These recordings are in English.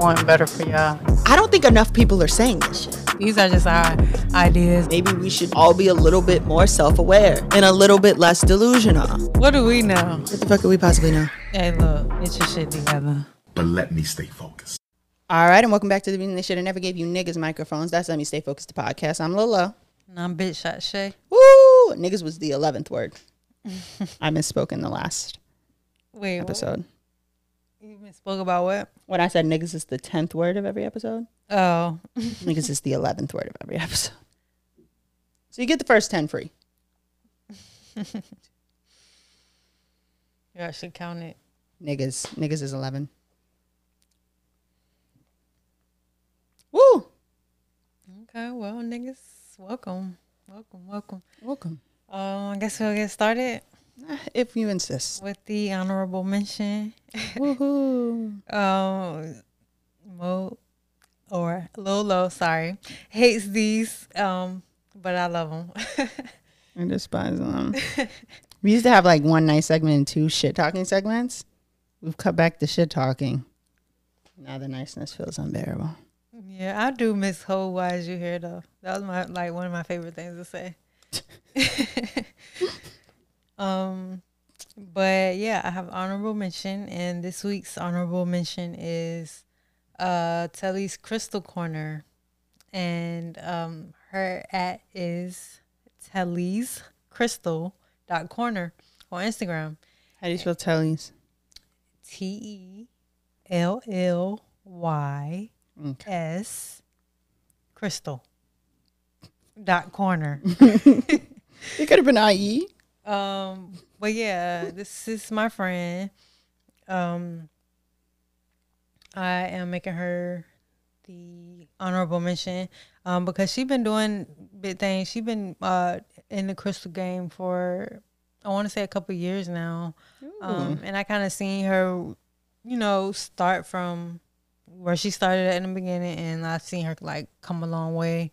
want better for y'all. I don't think enough people are saying this shit. These are just our ideas. Maybe we should all be a little bit more self aware and a little bit less delusional. What do we know? What the fuck could we possibly know? Hey, look, get your shit together. but let me stay focused. All right, and welcome back to the meeting they should have never gave you niggas microphones. That's Let Me Stay Focused the podcast. I'm Lolo. And I'm Big Shot Shae. Woo! Niggas was the 11th word. I misspoke in the last Wait, what? You even spoke about what? When I said niggas is the 10th word of every episode, Oh, niggas is the 11th word of every episode. So you get the first 10 free. you actually count it. Niggas. Niggas is 11. Woo! Okay, well, niggas, welcome, welcome, welcome. Welcome. Um, I guess we'll get started If you insist. with the honorable mention. Woohoo. Um, Mo or Lolo, sorry, hates these. Um, but I love them. I despise them. we used to have like one nice segment and two shit talking segments. We've cut back the shit talking. Now the niceness feels unbearable. yeah, I do miss whole wise you here though. That was my like one of my favorite things to say. um, but yeah, I have honorable mention, and this week's honorable mention is uh Telly's Crystal Corner, and um her at is Telly's Crystal dot corner on Instagram. How do you spell Telly's? T E L L Y. S Crystal dot corner. It could have been E. Um, but yeah, this is my friend. Um, I am making her the honorable mention um, because she's been doing big things. She's been uh, in the crystal game for I want to say a couple years now, um, and I kind of seen her, you know, start from where she started at in the beginning, and I've seen her like come a long way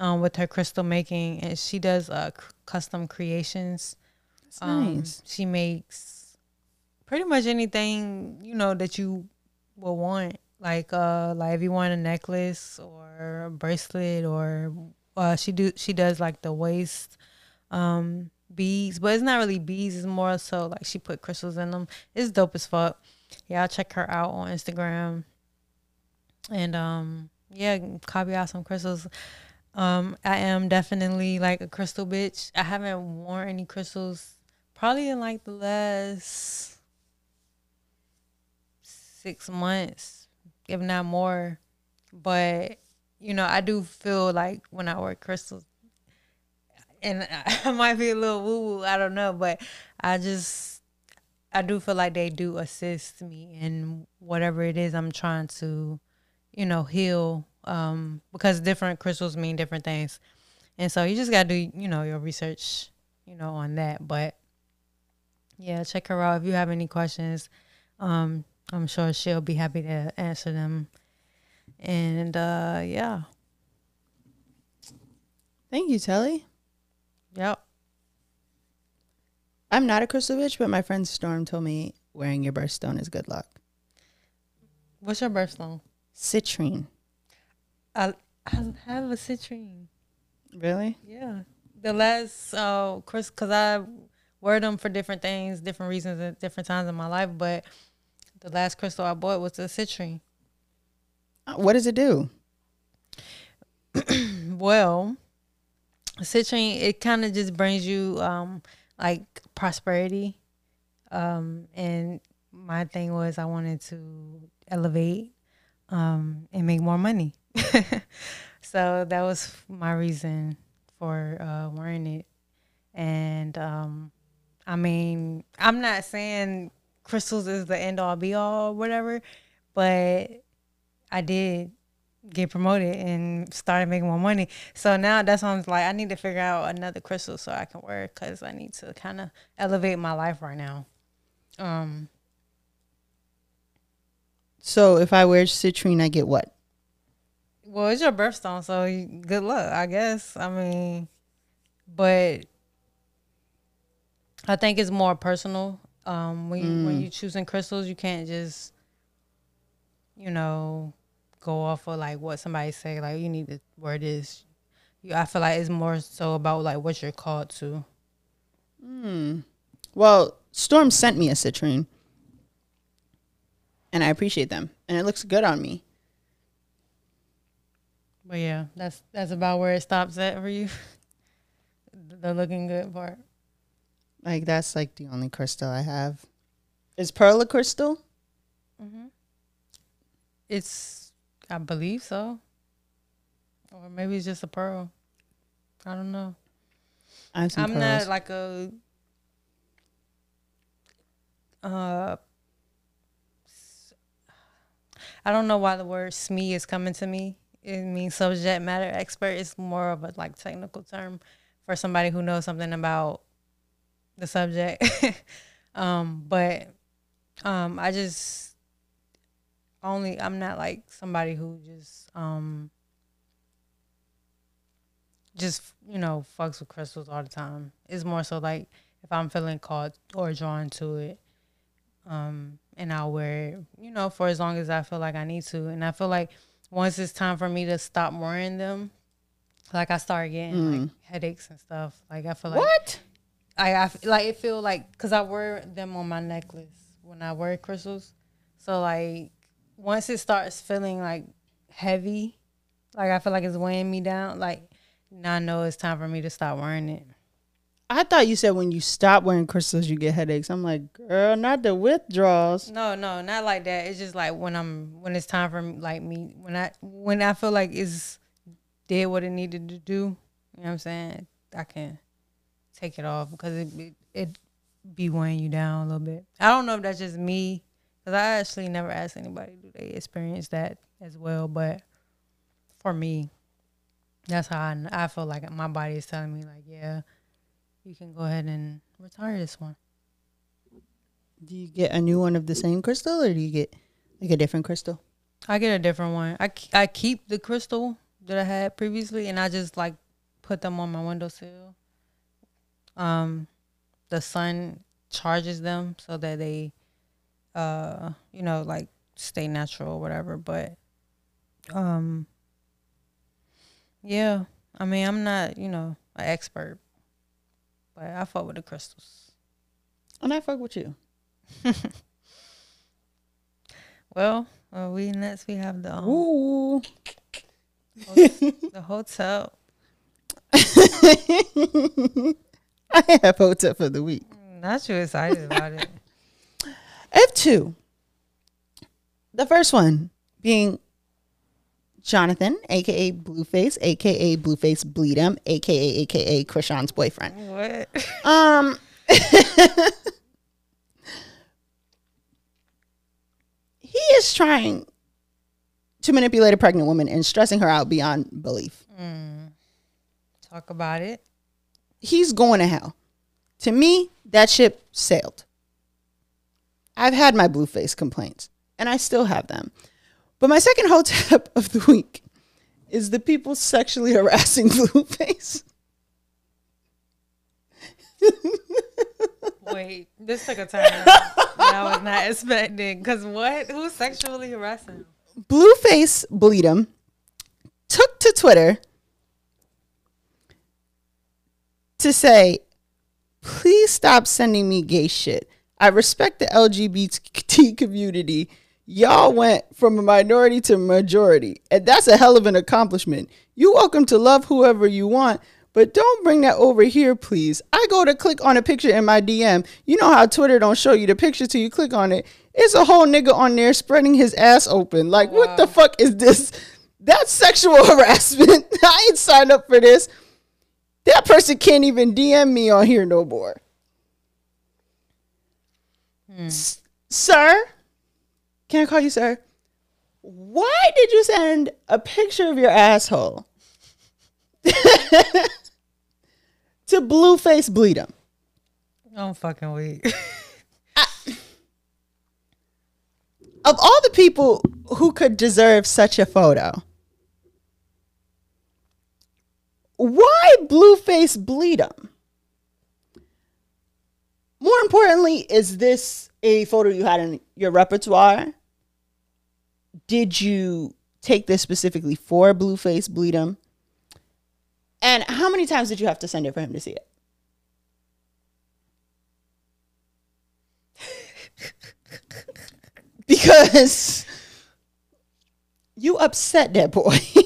um, with her crystal making, and she does uh, c- custom creations. That's Um, nice. She makes pretty much anything you know that you will want. Like uh, like if you want a necklace or a bracelet, or uh, she do she does like the waist um beads, but it's not really beads. It's more so like she put crystals in them. It's dope as fuck. Yeah, I'll check her out on Instagram. And um, yeah, copy out some crystals. Um, I am definitely like a crystal bitch. I haven't worn any crystals probably in like the last six months, if not more. But you know, I do feel like when I wear crystals, and I might be a little woo woo, I don't know, but I just I do feel like they do assist me in whatever it is I'm trying to, you know, heal. Um, because different crystals mean different things. And so you just gotta do, you know, your research, you know, on that. But yeah, check her out if you have any questions. Um, I'm sure she'll be happy to answer them. And uh yeah. Thank you, Telly. Yep. I'm not a crystal bitch, but my friend Storm told me wearing your birthstone is good luck. What's your birthstone? Citrine. I I have a citrine. Really? Yeah. The last uh Chris cuz I wear them for different things, different reasons at different times in my life, but the last crystal I bought was a citrine. Uh, What does it do? Well, citrine it kind of just brings you um like prosperity. Um and my thing was I wanted to elevate um and make more money. so that was my reason for uh wearing it. And um I mean, I'm not saying crystals is the end all be all or whatever, but I did get promoted and started making more money. So now that's why I'm like, I need to figure out another crystal so I can wear it because I need to kind of elevate my life right now. Um, So if I wear citrine, I get what? Well, it's your birthstone, so you, good luck, I guess. I mean, but I think it's more personal. Um, when you, when you choosing crystals, you can't just you know, go off of like what somebody say. Like you need to wear this. You, I feel like it's more so about like what you're called to. Well, Storm sent me a citrine, and I appreciate them, and it looks good on me. But yeah, that's that's about where it stops at for you. the looking good part. Like that's like the only crystal I have. Is pearl a crystal? Mm-hmm. It's, I believe so, or maybe it's just a pearl. I don't know. I have some I'm pearls. not like a uh I don't know why the word SME is coming to me. It means subject matter expert. is more of a like technical term for somebody who knows something about the subject. um, but um I just only I'm not like somebody who just um just you know fucks with crystals all the time. It's more so like if I'm feeling called or drawn to it, um, and I'll wear it, you know, for as long as I feel like I need to. And I feel like once it's time for me to stop wearing them, like I start getting like mm. headaches and stuff. Like I feel like what? I, I like it feel like because I wear them on my necklace when I wear crystals. So like once it starts feeling like heavy, like I feel like it's weighing me down. Like now I know it's time for me to stop wearing it. I thought you said when you stop wearing crystals you get headaches. I'm like, girl, not the withdrawals. No, no, not like that. It's just like when I'm when it's time for like me when I when I feel like it's did what it needed to do. You know what I'm saying? I can take it off because it it, it be weighing you down a little bit. I don't know if that's just me because I actually never asked anybody do they experience that as well. But for me, that's how I, I feel like my body is telling me like, yeah, you can go ahead and retire this one. Do you get a new one of the same crystal or do you get like a different crystal? I get a different one. I, I keep the crystal that I had previously, and I just like put them on my windowsill. Um, the sun charges them so that they, uh, you know, like stay natural or whatever. But, um, yeah, I mean, I'm not, you know, an expert, but I fuck with the crystals. And I fuck with you. Well, uh, we next we have the um, Ooh. the hotel. I have hotel for the week. Not too excited about it. I have two. The first one being Jonathan, aka Blueface, aka Blueface Bleedem, aka aka Chrisean's boyfriend. What? Um He is trying to manipulate a pregnant woman and stressing her out beyond belief. Mm. Talk about it. He's going to hell. To me, that ship sailed. I've had my blueface complaints, and I still have them. But my second hot tip of the week is the people sexually harassing blueface. Wait, this took a turn I was not expecting. Cause what? Who's sexually harassing? Blueface Bleedem took to Twitter to say, please stop sending me gay shit. I respect the LGBT community. Y'all went from a minority to majority, and that's a hell of an accomplishment. You're welcome to love whoever you want, but don't bring that over here, please. I go to click on a picture in my DM. You know how Twitter don't show you the picture till you click on it. It's a whole nigga on there spreading his ass open. Like, what the fuck is this? That's sexual harassment. I ain't signed up for this. That person can't even DM me on here no more. Hmm. S- sir, can I call you sir? Why did you send a picture of your asshole to Blueface Bleedem? I'm fucking weak. Of all the people who could deserve such a photo, why Blueface Bleedem? More importantly, is this a photo you had in your repertoire? Did you take this specifically for Blueface Bleedem? And how many times did you have to send it for him to see it? because you upset that boy.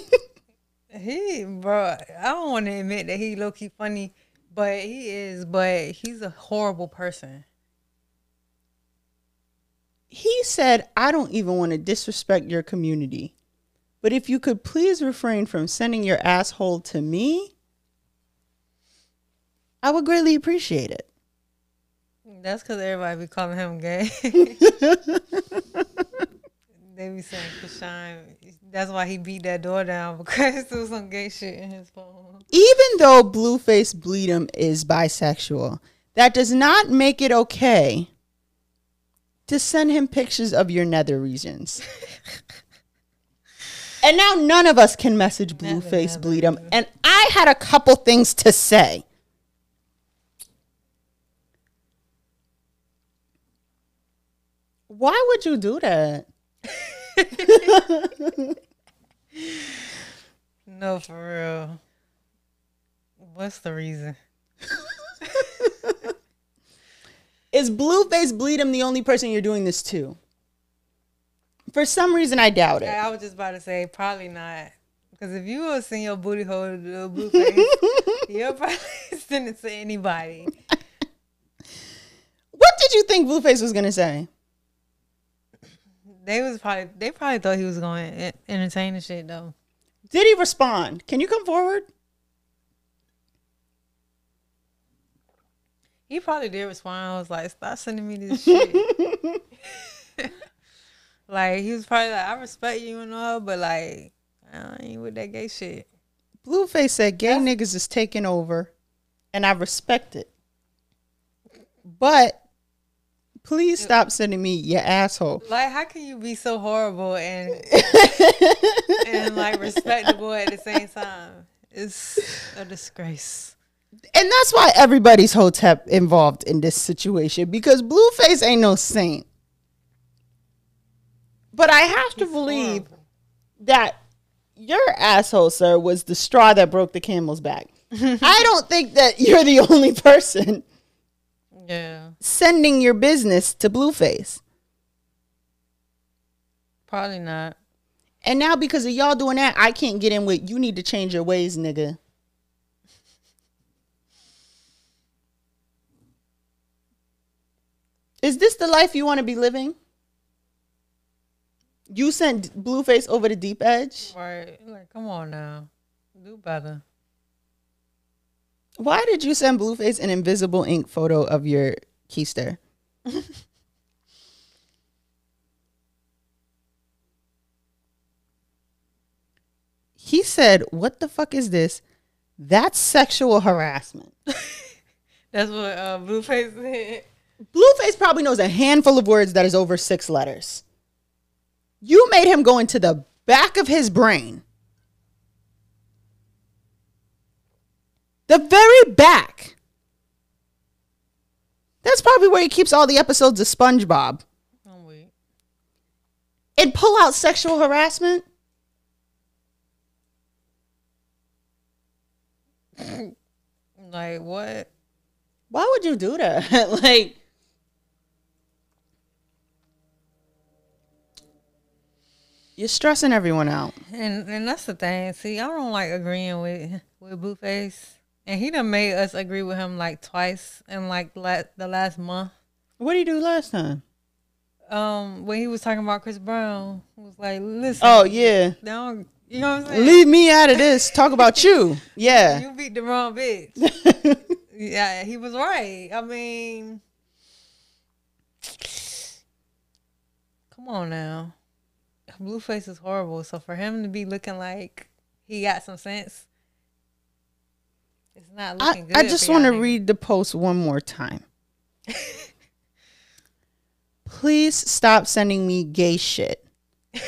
He, bro, I don't want to admit that he low key funny, but he is. But he's a horrible person. He said, I don't even want to disrespect your community, but if you could please refrain from sending your asshole to me, I would greatly appreciate it. That's because everybody be calling him gay. they be saying Chrisean. That's why he beat that door down because there was some gay shit in his phone. Even though Blueface Bleedem is bisexual, that does not make it okay to send him pictures of your nether regions. and now none of us can message Blueface nether Bleedem. And I had a couple things to say. Why would you do that? No, for real. What's the reason? Is Blueface Bleedem the only person you're doing this to? For some reason, I doubt it. I was just about to say probably not. Because if you would send your booty hole to the blue face, you'll probably send it to anybody. What did you think Blueface was gonna say? They was probably they probably thought he was going to entertain the shit though. Did he respond? Can you come forward? He probably did respond. I was like, stop sending me this shit. like he was probably like, I respect you and all, but like I ain't with that gay shit. Blueface said gay niggas is taking over, and I respect it. But please stop sending me your asshole. Like, how can you be so horrible and and like respectable at the same time? It's a disgrace. And that's why everybody's hotep involved in this situation because Blueface ain't no saint. But I have to believe that your asshole, sir, was the straw that broke the camel's back. I don't think that you're the only person Yeah, sending your business to Blueface. probably not. And now because of y'all doing that, I can't get in with you need to change your ways, nigga. Is this the life you want to be living? You sent Blueface over the deep edge. Right? Like, come on now, do better. Why did you send Blueface an invisible ink photo of your keister? he said, What the fuck is this? That's sexual harassment. That's what uh, Blueface said. Blueface probably knows a handful of words that is over six letters. You made him go into the back of his brain. The very back. That's probably where he keeps all the episodes of SpongeBob. Oh wait, And pull out sexual harassment? like what? Why would you do that? like, you're stressing everyone out. And and that's the thing. See, I don't like agreeing with with Blueface, and he done made us agree with him like twice in like la- the last month. What did you do last time? Um, when he was talking about Chris Brown, he was like, "Listen, Oh, yeah. don't you know what I'm saying? Leave me out of this. Talk about you. Yeah. You beat the wrong bitch." yeah, he was right. I mean, come on now, Blueface is horrible. So for him to be looking like he got some sense, it's not I, looking good. I just want to read the post one more time. Please stop sending me gay shit.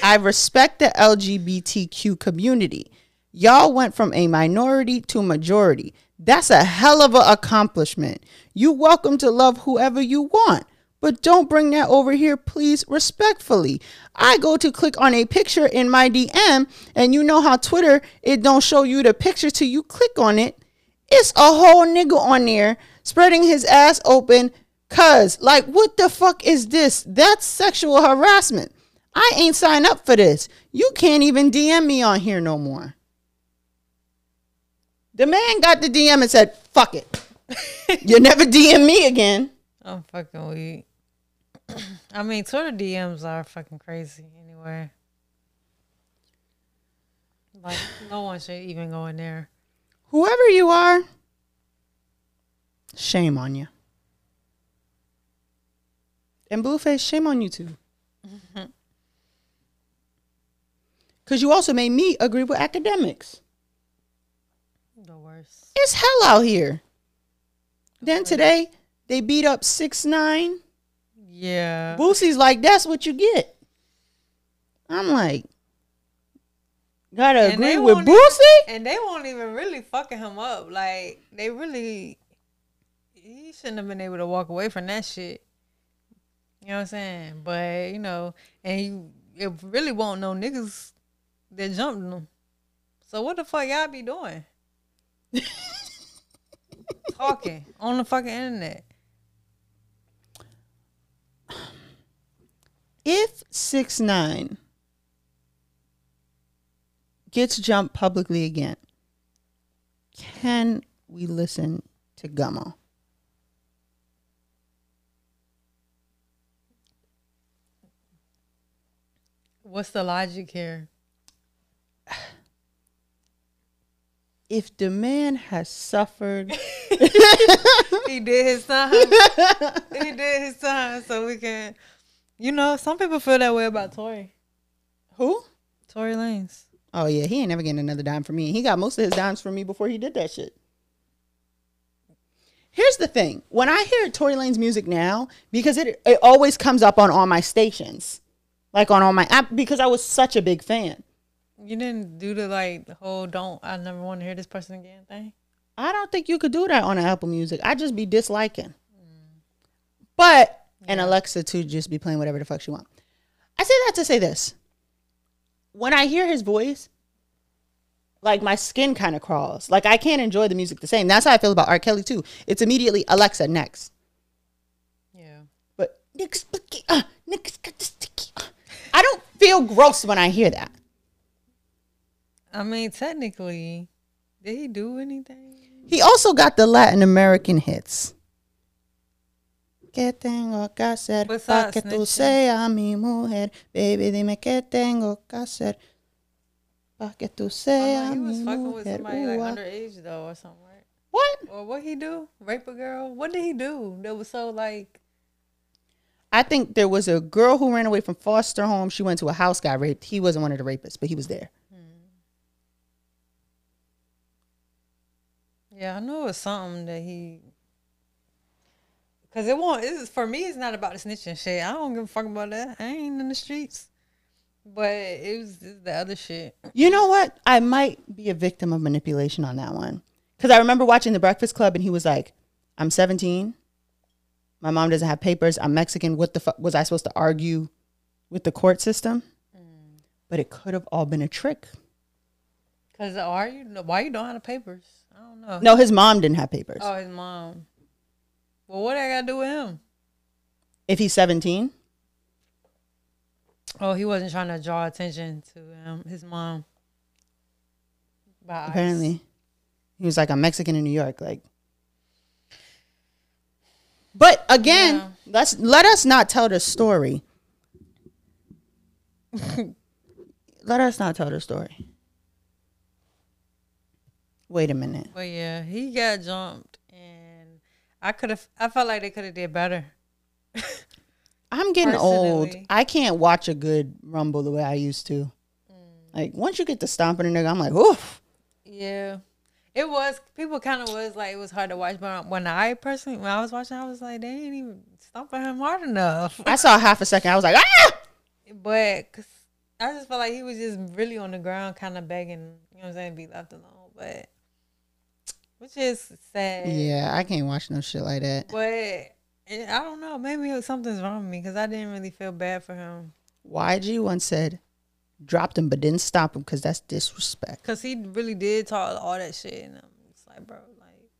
I respect the LGBTQ community. Y'all went from a minority to majority. That's a hell of an accomplishment. You welcome to love whoever you want, But don't bring that over here, please, respectfully. I go to click on a picture in my DM, and you know how Twitter, it don't show you the picture till you click on it. It's a whole nigga on there spreading his ass open. Cuz, like, what the fuck is this? That's sexual harassment. I ain't signed up for this. You can't even DM me on here no more. The man got the DM and said, fuck it. you never DM me again. I'm fucking weak. I mean, Twitter DMs are fucking crazy anyway. Like, no one should even go in there. Whoever you are, shame on you. And Blueface, shame on you too. Because you also made me agree with academics. The worst. It's hell out here. Then today, they beat up 6 9 Yeah. Boosie's like, that's what you get. I'm like, gotta And agree with Boosie? And they won't even really fucking him up. Like, they really, he shouldn't have been able to walk away from that shit. You know what I'm saying? But, you know, and you, it really won't no niggas that jumped him. So what the fuck y'all be doing? Talking on the fucking internet. If 6 9 gets jumped publicly again, can we listen to Gummo? What's the logic here? If the man has suffered, he did his time. he did his time, so we can. You know, some people feel that way about Tory. who? Tory Lanez. Oh yeah, he ain't never getting another dime from me. He got most of his dimes from me before he did that shit. Here's the thing: when I hear Tory Lane's music now, because it it always comes up on all my stations, like on all my app, because I was such a big fan. You didn't do the like the whole "don't I never want to hear this person again" thing. I don't think you could do that on Apple Music. I'd just be disliking. Mm. But and Alexa to just be playing whatever the fuck she want. I say that to say this. When I hear his voice, like my skin kind of crawls. Like I can't enjoy the music the same. That's how I feel about R. Kelly too. It's immediately Alexa next. Yeah. But uh, niggas got this sticky. uh. I don't feel gross when I hear that. I mean, technically, did he do anything? He also got the Latin American hits. ¿Qué tengo que hacer What's pa that, que tú seas mi mujer? Baby, dime qué tengo que hacer pa que tú Oh, no, mi was fucking with mujer. somebody like ah. underage though, or something, right? What? Or what he do? Rape a girl? What did he do? That was so like. I think there was a girl who ran away from foster home. She went to a house, got raped. He wasn't one of the rapists, but he was there. Yeah, I know it was something that he. Cause it won't. It's, for me, it's not about the snitching shit. I don't give a fuck about that. I ain't in the streets. But it was the other shit. You know what? I might be a victim of manipulation on that one. Because I remember watching The Breakfast Club and he was like, I'm 17. My mom doesn't have papers. I'm Mexican. What the fuck was I supposed to argue with the court system? Mm. But it could have all been a trick. Cause are you? Why you don't have the papers? I don't know. No, his mom didn't have papers. Oh, his mom. Well, what I got to do with him? If he's 17, Oh, he wasn't trying to draw attention to him, his mom. By ICE. apparently. He was like, I'm Mexican in New York. Like, but again, Yeah. let's let us not tell the story. let us not tell the story. Wait a minute. But yeah, he got jumped, I could have. I felt like they could have did better. I'm getting old. I can't watch a good rumble the way I used to. Like once you get to stomping a nigga, I'm like, oof. Yeah, it was. People kind of was like it was hard to watch, but when I personally, when I was watching, I was like, they ain't even stomping him hard enough. I saw half a second. I was like, ah. But I just felt like he was just really on the ground, kind of begging, you know what I'm saying, be left alone. But which is sad. Yeah, I can't watch no shit like that. But I don't know. Maybe something's wrong with me because I didn't really feel bad for him. YG once said, dropped him but didn't stop him because that's disrespect. Cause he really did talk all that shit, and I'm just like, bro, like,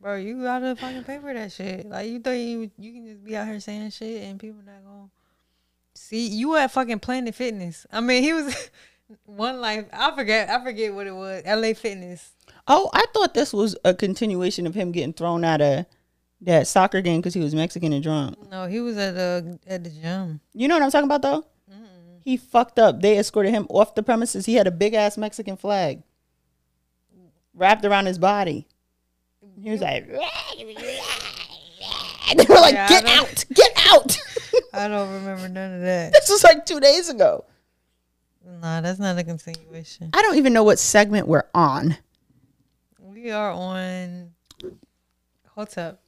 bro, you gotta fucking pay for that shit. Like, you think you you can just be out here saying shit and people not gonna see you at fucking Planet Fitness. I mean, he was one life. I forget. I forget what it was. LA Fitness. Oh, I thought this was a continuation of him getting thrown out of that soccer game because he was Mexican and drunk. No, he was at the at the gym. You know what I'm talking about though? He fucked up. They escorted him off the premises. He had a big ass Mexican flag wrapped around his body. He was like, they were like, Yeah, get out, get out. I don't remember none of that. this was like two days ago. Nah, that's not a continuation. I don't even know what segment we're on. We are on Hotep.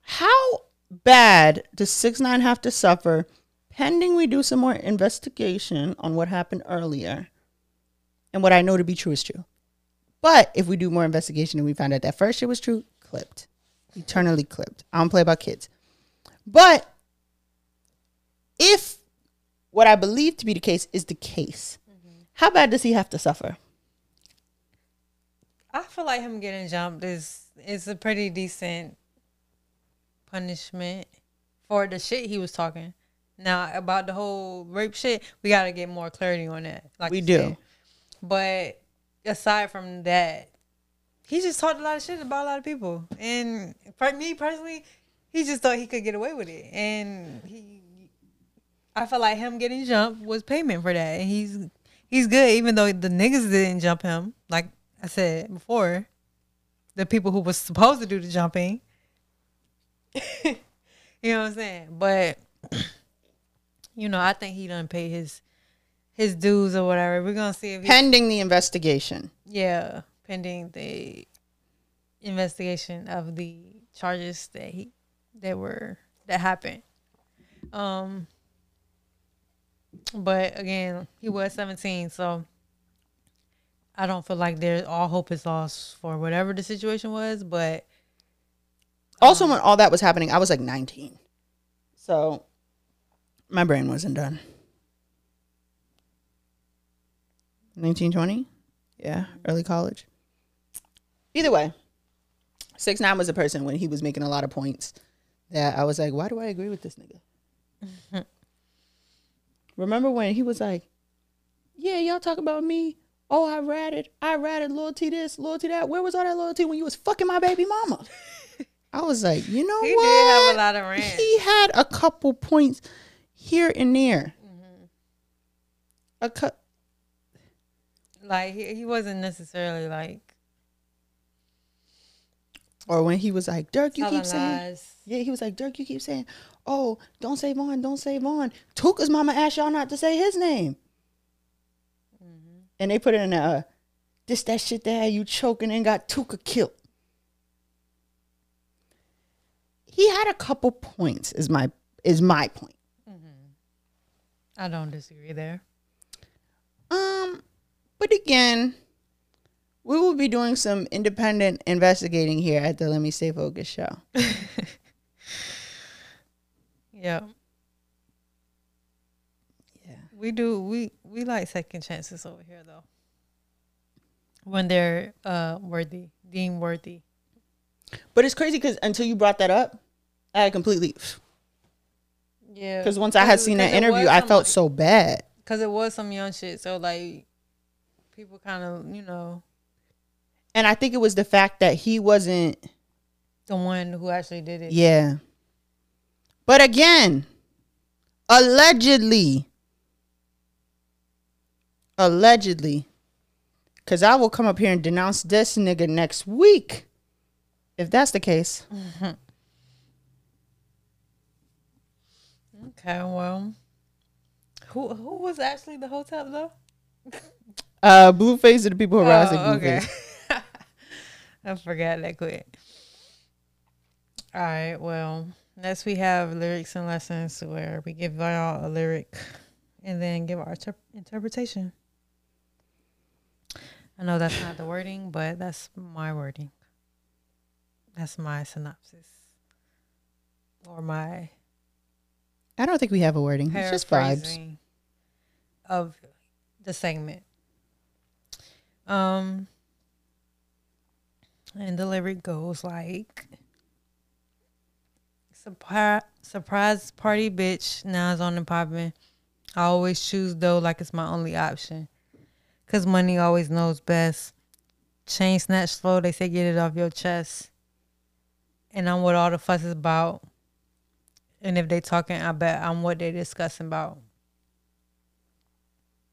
How bad does six nine have to suffer pending we do some more investigation on what happened earlier and what I know to be true is true. But if we do more investigation and we find out that first shit was true, clipped. Eternally clipped. I don't play about kids. But if what I believe to be the case is the case, how bad does he have to suffer? I feel like him getting jumped is is a pretty decent punishment for the shit he was talking. Now about the whole rape shit, we gotta get more clarity on that. Like We do. said. But aside from that, he just talked a lot of shit about a lot of people. And for me personally, he just thought he could get away with it. And he I feel like him getting jumped was payment for that. And he's he's good, even though the niggas didn't jump him. I said before, the people who was supposed to do the jumping. you know what I'm saying? But you know, I think he done pay his his dues or whatever. We're gonna see if he, Pending the investigation. yeah, pending the investigation of the charges that he that were that happened. Um but again, he was 17, so I don't feel like there all hope is lost for whatever the situation was, but Also, when um, all that was happening, I was like 19. So my brain wasn't done. 1920? Yeah, early college. Either way, 6 9 was a person when he was making a lot of points that I was like, why do I agree with this nigga? Remember when he was like, yeah, y'all talk about me. Oh, I ratted, I ratted loyalty this, loyalty that. Where was all that loyalty when you was fucking my baby mama? I was like, you know he what? did have a lot of rants. He had a couple points here and there. Mm-hmm. A cou- Like he, he wasn't necessarily like or when he was like, Durk, you telling keep saying, lies. yeah, he was like, Durk, you keep saying, oh, don't say Von, don't say Von. Tooka's mama asked y'all not to say his name. Mm-hmm. And they put in a, this that shit that had you choking and got Tooka killed. He had a couple points. Is my is my point. I don't disagree there. Um, but again, we will be doing some independent investigating here at the Let Me Stay Focused show. Yeah. We do we we like second chances over here though. When they're uh worthy, deemed worthy. But it's crazy because until you brought that up, I had completely Yeah. because once I had seen that interview, I felt so bad. because it was some young shit. So like people kind of you know And I think it was the fact that he wasn't. the one who actually did it. Yeah. But again, allegedly, allegedly, because I will come up here and denounce this nigga next week. If that's the case, Okay. Well, who who was actually the hotel though? uh, Blueface are the people who are Oh, oh, okay. I forgot that quick. All right. Well, next we have lyrics and lessons where we give y'all a lyric and then give our ter- interpretation. I know that's not the wording, but that's my wording. That's my synopsis. or my I don't think we have a wording. It's just vibes. of the segment. Um, and the lyric goes like, "Surprise, surprise party, bitch. Now it's on the popping. I always choose though like it's my only option, cause money always knows best. Chain snatch slow. They say get it off your chest. And I'm what all the fuss is about. And if they talking, I bet I'm what they discussing about.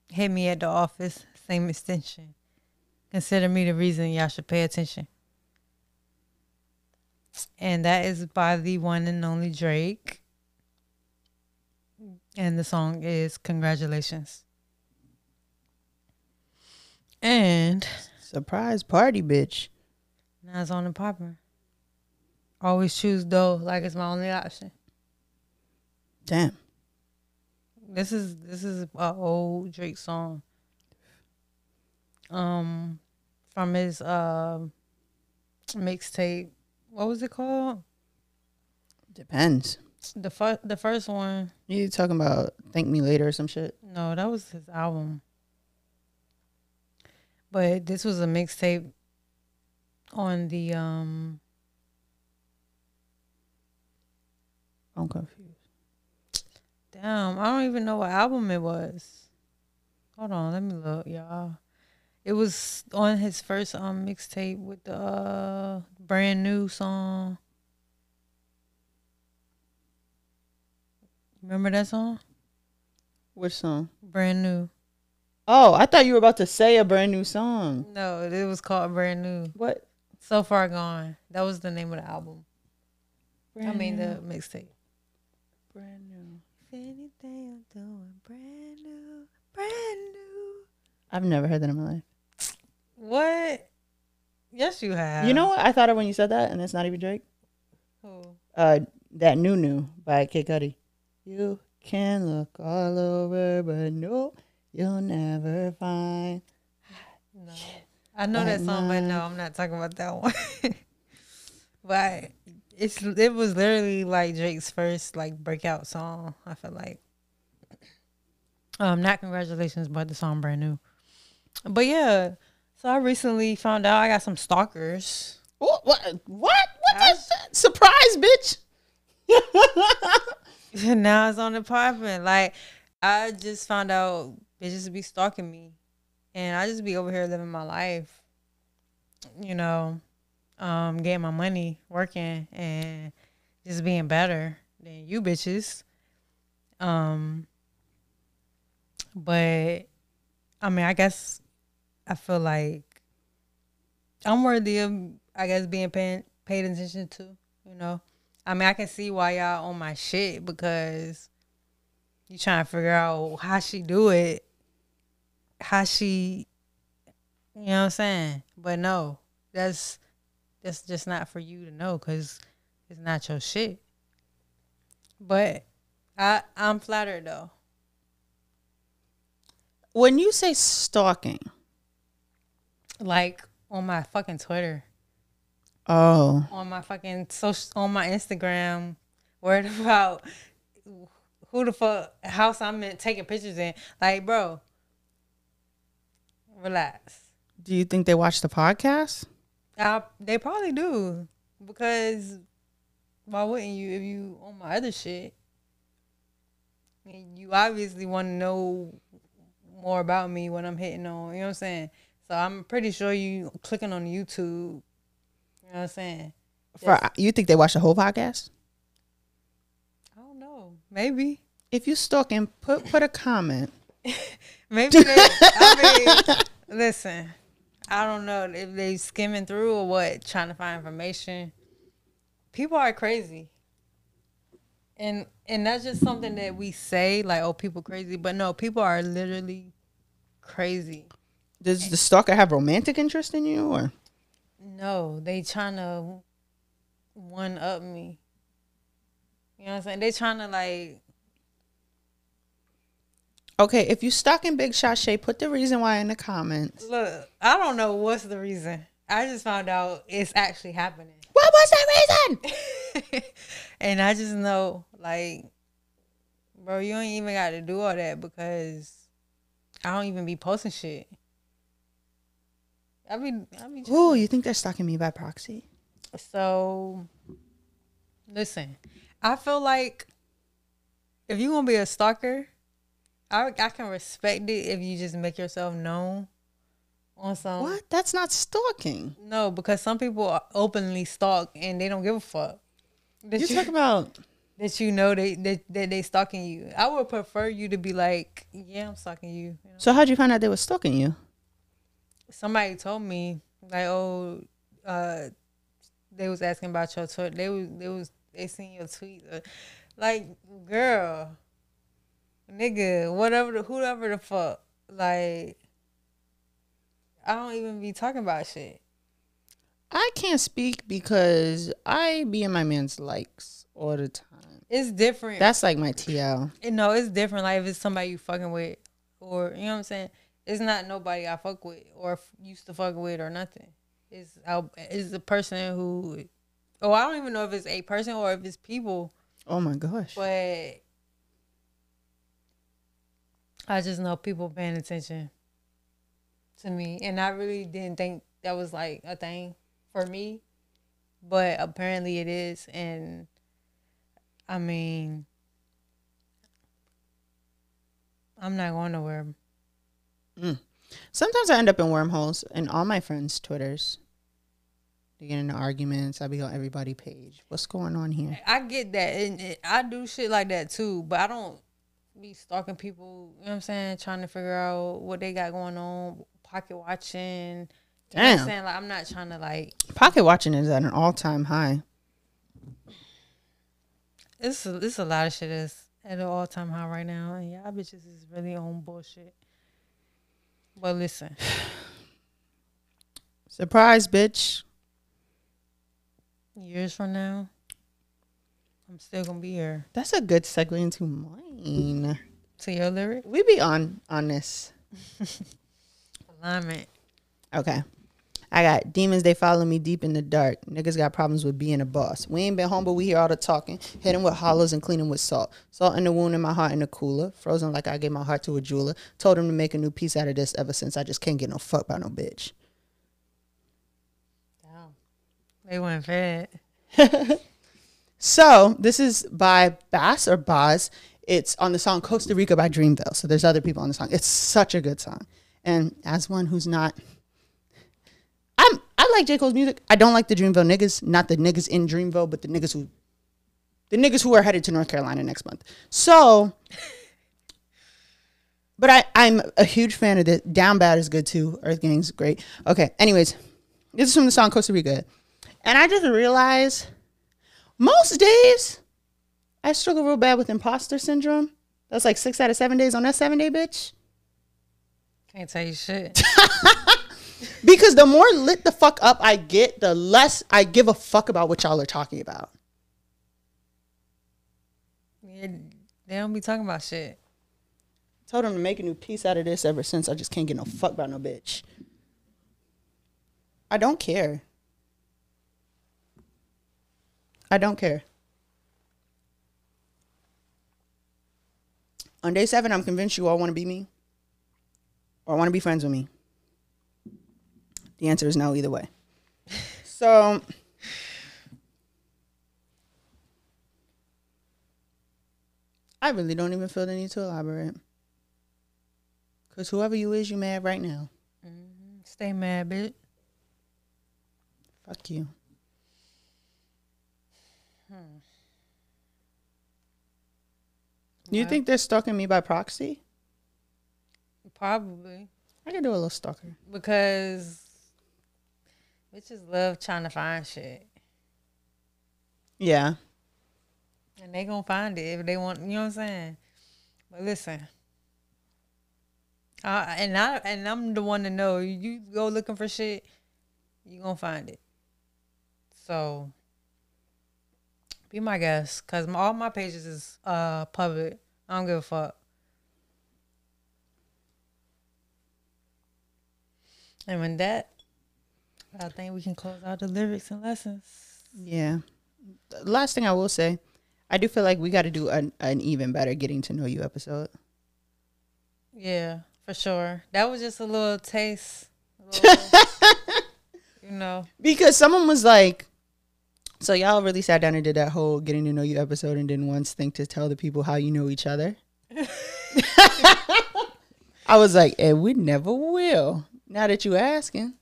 Hit me at the office, same extension. Consider me the reason y'all should pay attention. And that is by the one and only Drake. And the song is Congratulations. And Surprise party, bitch. now it's on the popper. Always choose dough like it's my only option. Damn. This is this is a old Drake song. Um, from his uh, mixtape. What was it called? Depends. The first the first one. You talking about thank me later or some shit? No, that was his album. But this was a mixtape on the um. I'm confused. Damn, I don't even know what album it was. Hold on, let me look, y'all. It was on his first um mixtape with the uh, brand new song. Remember that song? Which song? Brand new. Oh, I thought you were about to say a brand new song. No, it was called Brand New. What? So far gone. That was the name of the album. I mean new, the mixtape. brand new. If anything I'm doing brand new, brand new. I've never heard that in my life. What? Yes, you have. You know what? I thought of when you said that, and it's not even Drake. Who? Uh, that new new by Kid Cudi. You can look all over, but no, you'll never find. No. I know that Like song, but no. I'm not talking about that one. but it's it was literally like Drake's first like breakout song. I feel like. Um, not congratulations, but the song brand new. But yeah, so I recently found out I got some stalkers. What? What? What? What is that? Surprise, bitch! now it's on the popping. Like I just found out bitches be stalking me, and I just be over here living my life. You know, um, getting my money, working, and just being better than you bitches. Um, but I mean, I guess I feel like I'm worthy of, I guess, being paid paid attention to. You know, I mean, I can see why y'all on my shit because you trying to figure out how she do it, how she, you know what I'm saying? But no, that's that's just not for you to know because it's not your shit. But I I'm flattered though. When you say stalking, Like on my fucking Twitter, oh, on my fucking social, on my Instagram, worried about who the fuck house I'm in taking pictures in. Like, bro, relax. do you think they watch the podcast? I, they probably do because why wouldn't you if you on my other shit? You obviously want to know more about me when I'm hitting on. You know what I'm saying? So I'm pretty sure you clicking on YouTube. You know what I'm saying? For you think they watch the whole podcast? I don't know. Maybe. If you stalking, put put a comment. Maybe they. I mean, listen. I don't know if they skimming through or what, trying to find information. People are crazy, and and that's just something that we say like, oh, people crazy, but no, people are literally crazy. Does the stalker have romantic interest in you, or No, they trying to one up me. You know what I'm saying? They trying to like okay? If you stuck in Big Shot Shae, put the reason why in the comments. look. I don't know what's the reason. I just found out it's actually happening. What? Was that reason? and I just know, like, bro, you ain't even got to do all that because I don't even be posting shit. I mean, I be. Ooh, you think they're stalking me by proxy? So, listen, I feel like if you gonna be a stalker, I I can respect it if you just make yourself known on some. What? That's not stalking. No, because some people openly stalk and they don't give a fuck. That You talk about that you know they that, that they stalking you. I would prefer you to be like, yeah, I'm stalking you. you know? So how'd you find out they were stalking you? Somebody told me like, oh, uh, they was asking about your Twitter. They was they was they seen your tweet. Like, girl, nigga, whatever, the, whoever the fuck, like, I don't even be talking about shit. I can't speak because I be in my man's likes all the time. It's different. That's like my TL. Know, it's different. Like if it's somebody you fucking with, or you know what I'm saying. It's not nobody I fuck with or f- used to fuck with or nothing. It's. It's a person who. Oh, I don't even know if it's a person or if it's people, Oh my gosh. but I just know people paying attention to me, and I really didn't think that was like a thing for me, but apparently it is, and I mean, I'm not going to nowhere. Mm. Sometimes I end up in wormholes in all my friends' Twitters. They get into arguments. I be on everybody page. What's going on here? I get that, and I do shit like that too, but I don't be stalking people. You know what I'm saying? Trying to figure out what they got going on, pocket watching. You know what I'm Damn. saying? Like I'm not trying to like. Pocket watching is at an all time high. It's a, it's a lot of shit that's at an all time high right now, and y'all bitches is really on bullshit. But listen, Surprise, bitch. years from now, I'm still gonna be here. That's a good segue into mine. To your lyric We be on on this. alignment. Okay. I got demons, they follow me deep in the dark. Niggas got problems with being a boss. We ain't been home, but we hear all the talking. Hitting with hollows and cleaning with salt. Salt in the wound in my heart in the cooler. Frozen like I gave my heart to a jeweler. Told him to make a new piece out of this ever since I just can't get no fuck by no bitch. Damn, they went fed. So this is by Bas or Boz. It's on the song Costa Rica by Dreamville. So there's other people on the song. It's such a good song. And as one who's not I'm I like J. Cole's music. I don't like the Dreamville niggas. Not the niggas in Dreamville, but the niggas who the niggas who are headed to North Carolina next month. So but I, I'm a huge fan of this. Down Bad is good too. Earth Gang's great. Okay, anyways. This is from the song Costa Rica. And I just realized most days I struggle real bad with imposter syndrome. That's like six out of seven days on that seven day bitch. Can't tell you shit. Because the more lit the fuck up I get, the less I give a fuck about what y'all are talking about. Yeah, they don't be talking about shit. Told him to make a new piece out of this ever since I just can't get no fuck about no bitch. I don't care. I don't care. On day seven, I'm convinced you all want to be me or want to be friends with me. The answer is no, either way. So, I really don't even feel the need to elaborate. Because whoever you is, you mad right now. Mm-hmm. Stay mad, bitch. Fuck you. You think they're stalking me by proxy? Probably I could do a little stalker. because bitches love trying to find shit, Yeah. and they gonna find it if they want. You know what I'm saying? But listen, uh, and I and I'm the one to know. You go looking for shit, you gonna find it. So be my guest, cause all my pages is uh public. I don't give a fuck. And with that, I think we can close out the lyrics and lessons. Yeah. The last thing I will say, I do feel like we got to do an, an even better getting to know you episode. Yeah, for sure. That was just a little taste. A little, you know. Because someone was like, so y'all really sat down and did that whole getting to know you episode and didn't once think to tell the people how you know each other. I was like, and we never will. Now that you asking.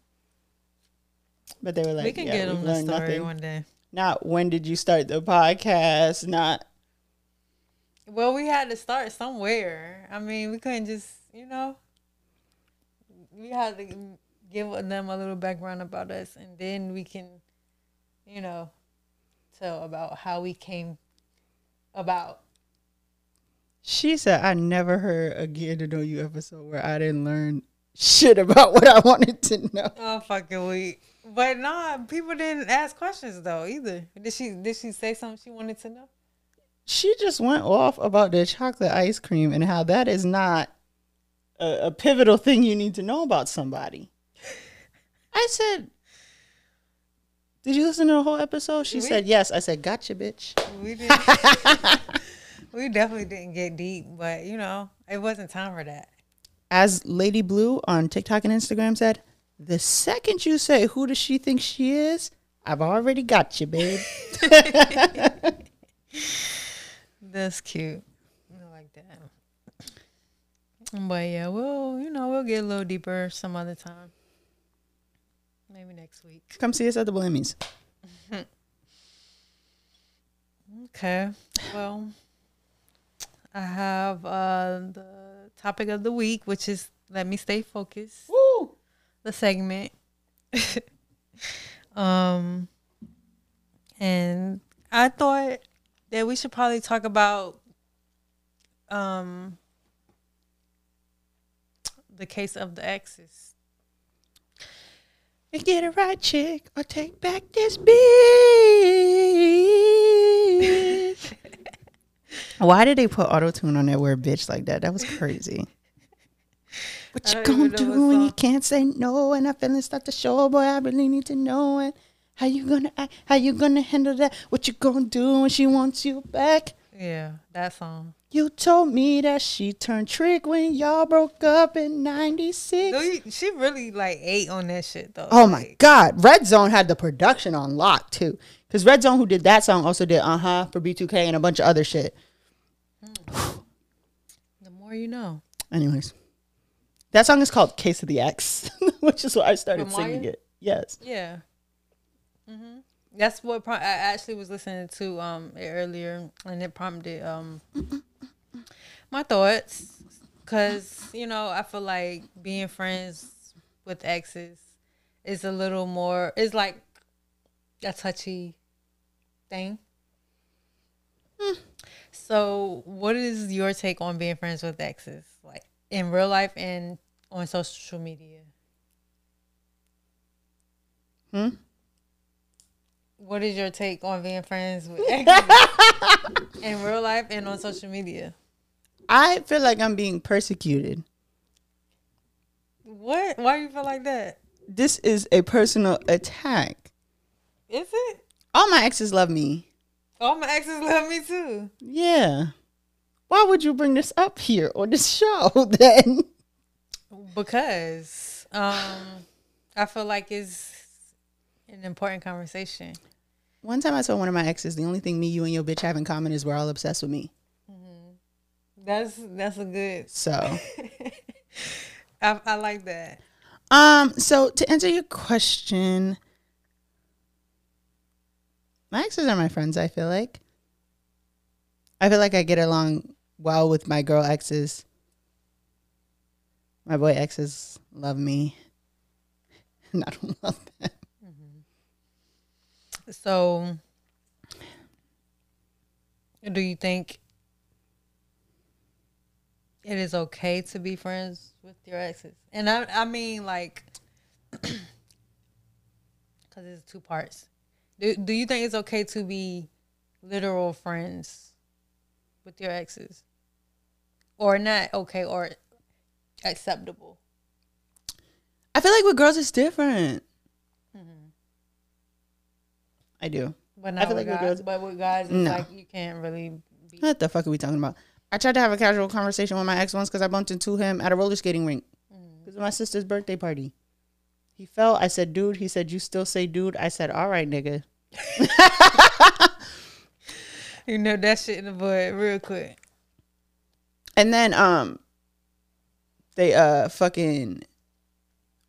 But they were like, we can yeah, get them the story nothing. one day. Not when did you start the podcast? Not Well, we had to start somewhere. I mean, we couldn't just, you know, we had to give them a little background about us, and then we can, you know, tell about how we came about. She said, I never heard a Get to Know You episode where I didn't learn shit about what I wanted to know. Oh fucking week. But nah, people didn't ask questions though either. Did she? Did she say something she wanted to know? She just went off about the chocolate ice cream and how that is not a, a pivotal thing you need to know about somebody. I said, Did you listen to the whole episode? She We- said, Yes. I said, Gotcha, bitch. We didn't. we definitely didn't get deep, but you know, it wasn't time for that. As Lady Blue on TikTok and Instagram said, The second you say, Who does she think she is? I've already got you, babe. That's cute. I like that. But yeah, we'll you know we'll get a little deeper some other time. Maybe next week. Come see us at the Blammies. Okay. Well, I have uh the topic of the week, which is let me stay focused. Woo! The segment. um, and I thought that we should probably talk about um the case of the exes. And get a right chick or take back this bitch. Why did they put auto tune on that word bitch like that? That was crazy. What you gonna do when you can't say no and I feelings start to show? Boy, I really need to know it. How you gonna act? How you gonna handle that? What you gonna do when she wants you back? Yeah, that song. You told me that she turned trick when y'all broke up in '96. No, she really like ate on that shit though. Oh my God. Red Zone had the production on lock too. Because Red Zone, who did that song, also did Uh Huh for B2K and a bunch of other shit. The more you know. Anyways, that song is called Case of the Ex, which is why I started From singing it. Yes. Yeah. hmm That's what pro- I actually was listening to um earlier, and it prompted um my thoughts, cause you know I feel like being friends with exes is a little more. It's like a touchy thing. So, what is your take on being friends with exes, like in real life and on social media? Hmm? What is your take on being friends with exes in real life and on social media? I feel like I'm being persecuted. What? Why do you feel like that? This is a personal attack. Is it? All my exes love me. All my exes love me too. Yeah. Why would you bring this up here on this show then? Because um, I feel like it's an important conversation. One time I told one of my exes, the only thing me, you, and your bitch have in common is we're all obsessed with me. That's that's a good. So. I, I like that. Um, so to answer your question, my exes are my friends, I feel like. I feel like I get along well with my girl exes. My boy exes love me. And I don't love them. So, do you think it is okay to be friends with your exes? And I, I mean, like, because it's two parts. Do, do you think it's okay to be literal friends with your exes, or not okay, or acceptable? I feel like with girls it's different. Mm-hmm. I do. but not feel with like with guys. girls- But with guys, it's No. like you can't really. Be, What the fuck are we talking about? I tried to have a casual conversation with my ex once because I bumped into him at a roller skating rink. It was my sister's birthday party. He fell. I said, dude. He said, you still say dude? I said, all right, nigga. you know that shit in the bud real quick. And then um they uh fucking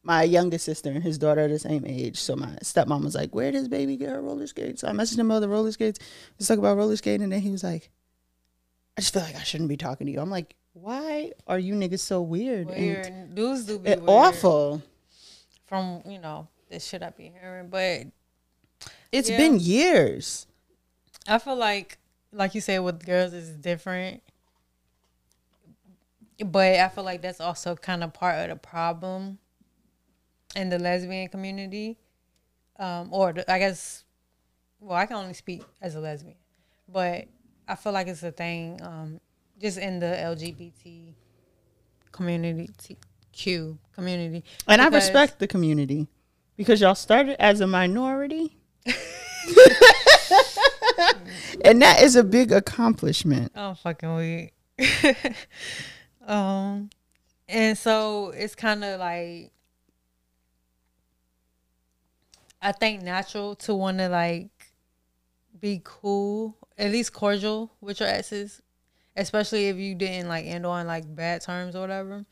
my youngest sister and his daughter are the same age. So my stepmom was like, Where does baby get her roller skates? So I messaged him about the roller skates. Let's talk about roller skating and then he was like, I just feel like I shouldn't be talking to you. I'm like, Why are you niggas so weird? and- Weird dudes do be weird awful. from you know the shit I be hearing, but It's Yeah. been years. I feel like, like you said, with girls is different. But I feel like that's also kind of part of the problem in the lesbian community, um, or the, I guess, well, I can only speak as a lesbian, but I feel like it's a thing, um, just in the LGBT community, Q community, And I respect the community because y'all started as a minority. and that is a big accomplishment. I'm fucking weak. um, and so it's kind of like I think natural to want to like be cool, at least cordial with your exes, especially if you didn't like end on like bad terms or whatever.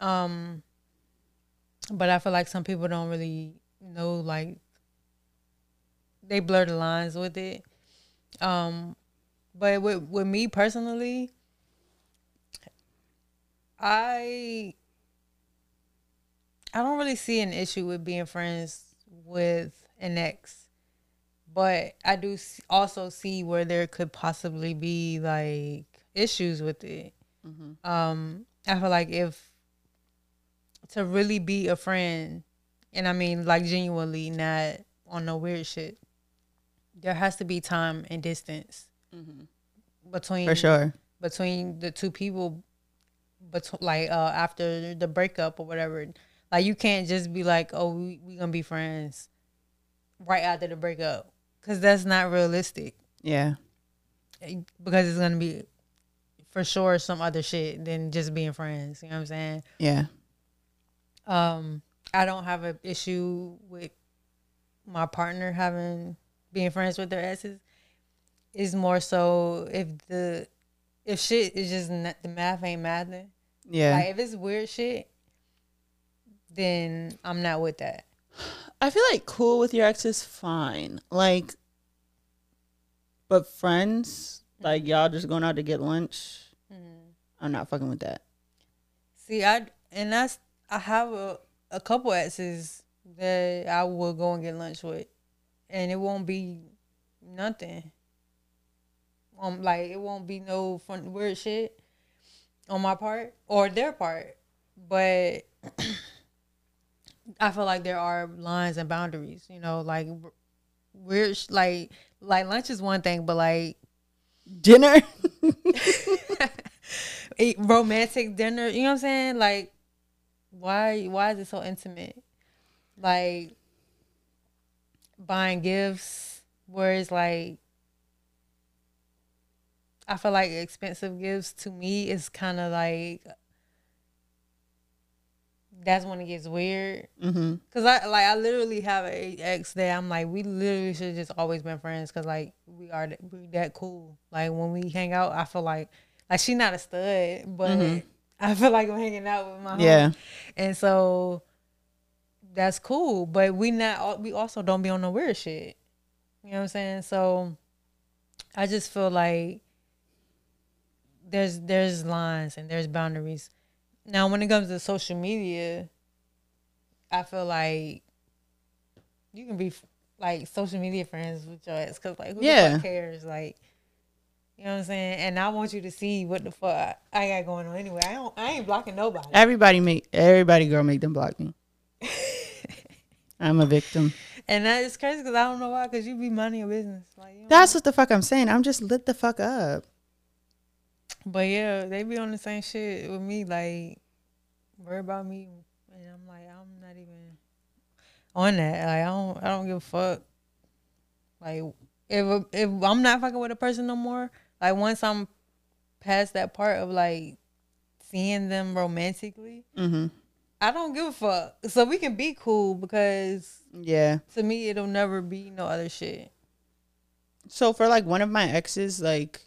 Um, but I feel like some people don't really know like they blur the lines with it. Um, but with with me personally, I I don't really see an issue with being friends with an ex, but I do also see where there could possibly be like issues with it. Um, I feel like if to really be a friend, and I mean like genuinely, not on no weird shit, there has to be time and distance between For sure. between the two people but like uh after the breakup or whatever like you can't just be like oh we, we gonna be friends right after the breakup because that's not realistic Yeah. because it's gonna be for sure some other shit than just being friends you know what i'm saying Yeah. um i don't have an issue with my partner having being friends with their exes it's more so if the if shit is just not, the math ain't mathing Yeah. Like if it's weird shit, then I'm not with that. I feel like cool with your ex is fine. Like, but friends, like y'all just going out to get lunch, I'm not fucking with that. See, I and that's I have a a couple exes that I will go and get lunch with, and it won't be nothing. Um, like it won't be no fun weird shit on my part or their part, but I feel like there are lines and boundaries. You know, like sh- like like lunch is one thing, but like Dinner? romantic dinner. You know what I'm saying? Like, why why is it so intimate? Like buying gifts, where it's like, I feel like expensive gifts to me is kind of like that's when it gets weird. mm-hmm. Cause I like I literally have a ex that I'm like we literally should just always been friends. Cause like we are th- we that cool. Like when we hang out, I feel like like she not a stud, but I feel like I'm hanging out with my. Yeah. And so that's cool. But we not we also don't be on no weird shit. You know what I'm saying? So I just feel like there's there's lines and there's boundaries. Now when it comes to social media, I feel like you can be like social media friends with your ex because like who the Yeah. fuck cares? Like you know what I'm saying? And I want you to see what the fuck I got going on anyway. I don't I ain't blocking nobody. Everybody make everybody girl make them block me. I'm a victim. And that is crazy because I don't know why. Because you be minding your business. Like, you know? That's what the fuck I'm saying. I'm just lit the fuck up. But yeah, they be on the same shit with me. Like, worry about me, and I'm like, I'm not even on that. Like, I don't, I don't give a fuck. Like if if I'm not fucking with a person no more, like once I'm past that part of like seeing them romantically, Mm-hmm. I don't give a fuck. So we can be cool because Yeah. to me it'll never be no other shit. So for like one of my exes, like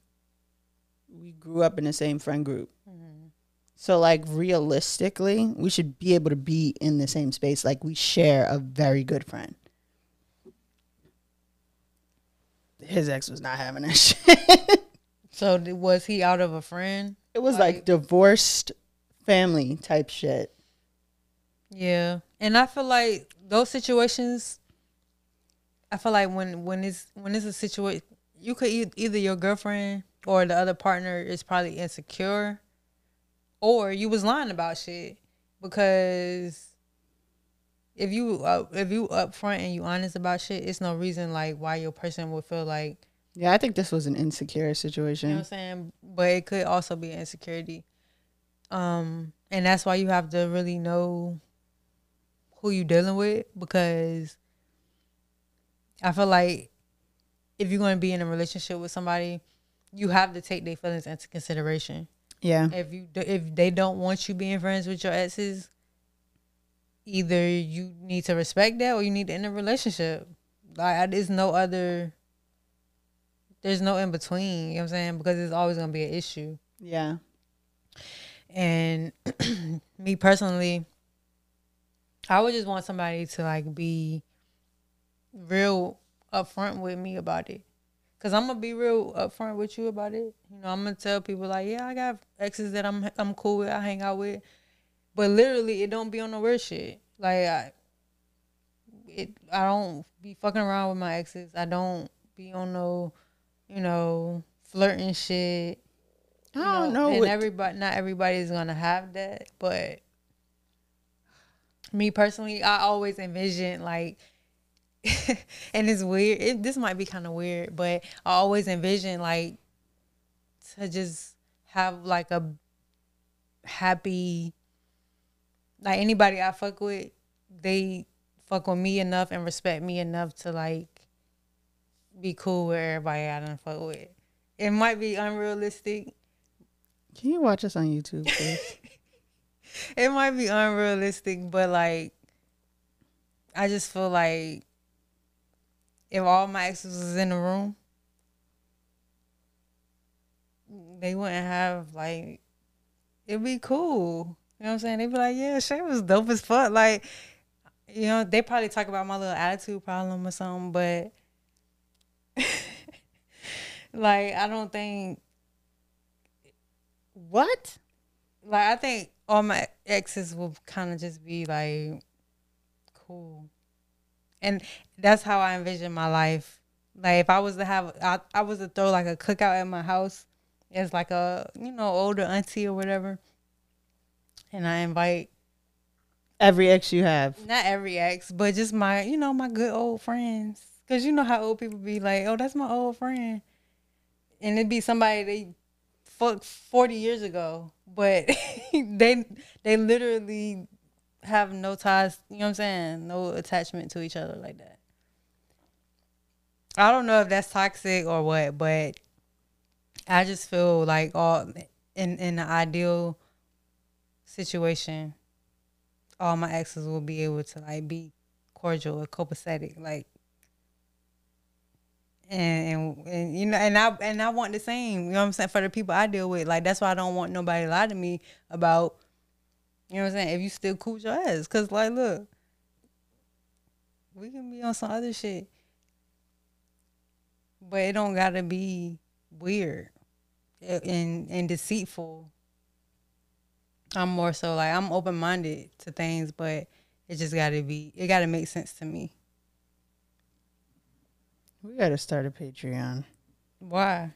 we grew up in the same friend group. Mm-hmm. So like realistically, we should be able to be in the same space. Like we share a very good friend. His ex was not having that shit. So was he out of a friend? it was like, Like- divorced family type shit. Yeah, and I feel like those situations. I feel like when when it's when it's a situation, you could either your girlfriend or the other partner is probably insecure, or you was lying about shit because if you uh, if you upfront and you honest about shit, it's no reason like why your person would feel like Yeah, I think this was an insecure situation. you know what I'm saying? But it could also be insecurity. Um, and that's why you have to really know who you dealing with because I feel like if you're going to be in a relationship with somebody, you have to take their feelings into consideration. yeah. If you if they don't want you being friends with your exes, either you need to respect that or you need to end a relationship. Like there's no other. There's no in between. You know what I'm saying? Because it's always gonna be an issue. Yeah. And me personally, I would just want somebody to like be real upfront with me about it. Cause I'm gonna be real upfront with you about it. You know, I'm gonna tell people like, yeah, I got exes that I'm I'm cool with, I hang out with, but literally, it don't be on no weird shit. Like, I, it I don't be fucking around with my exes. I don't be on no, you know, flirting shit. I don't know. And everybody, not everybody's gonna have that, but me personally, I always envision like, and it's weird. It, this might be kind of weird, but I always envision like to just have like a happy, like anybody I fuck with, they fuck with me enough and respect me enough to like be cool with everybody I done fuck with. It might be unrealistic. Can you watch us on YouTube, please? it might be unrealistic, but like I just feel like if all my exes was in the room, they wouldn't have like it'd be cool. You know what I'm saying? They'd be like, Yeah, Shae was dope as fuck. Like, you know, they probably talk about my little attitude problem or something, but like I don't think what? like I think all my exes will kind of just be like cool, and that's how I envision my life. Like if I was to have, I, I was to throw like a cookout at my house as like a you know older auntie or whatever, and I invite Every ex you have. not every ex, but just my you know my good old friends, cause you know how old people be like, oh that's my old friend, and it'd be somebody they fucked forty years ago, but they they literally have no ties. You know what I'm saying? No attachment to each other like that. I don't know if that's toxic or what, but I just feel like all in in the ideal situation, all my exes will be able to like be cordial or copacetic, like and, and and you know and I and I want the same, you know what I'm saying, for the people I deal with. Like that's why I don't want nobody to lie to me about you know what I'm saying, if you still cool your ass. Cause like look, we can be on some other shit. But it don't gotta be weird and and deceitful. I'm more so like I'm open minded to things, but it just gotta be it gotta make sense to me. We gotta start a Patreon. Why?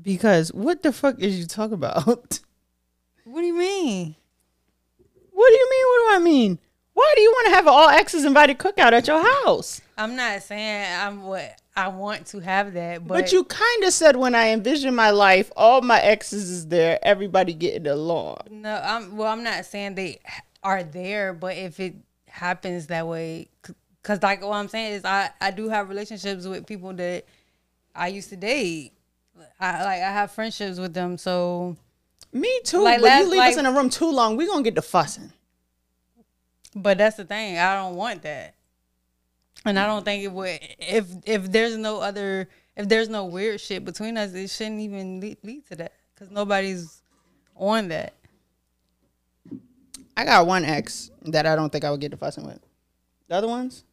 Because what the fuck is you talk about? What do you mean? Do you mean? What do I mean? Why do you want to have an all exes invited cookout at your house? I'm not saying I'm what I want to have that, but, But, you kind of said when I envision my life, all my exes is there, everybody getting along. no, I'm well. I'm not saying they are there, but if it happens that way, Cause like what I'm saying is I I do have relationships with people that I used to date. I like I have friendships with them. So Me too. Like, but last- you leave like- us in a room too long, we gonna get to fussing. But that's the thing. I don't want that. And I don't think it would if if there's no other if there's no weird shit between us, it shouldn't even lead, lead to that cuz nobody's on that. I got one ex that I don't think I would get to fussing with. The other ones,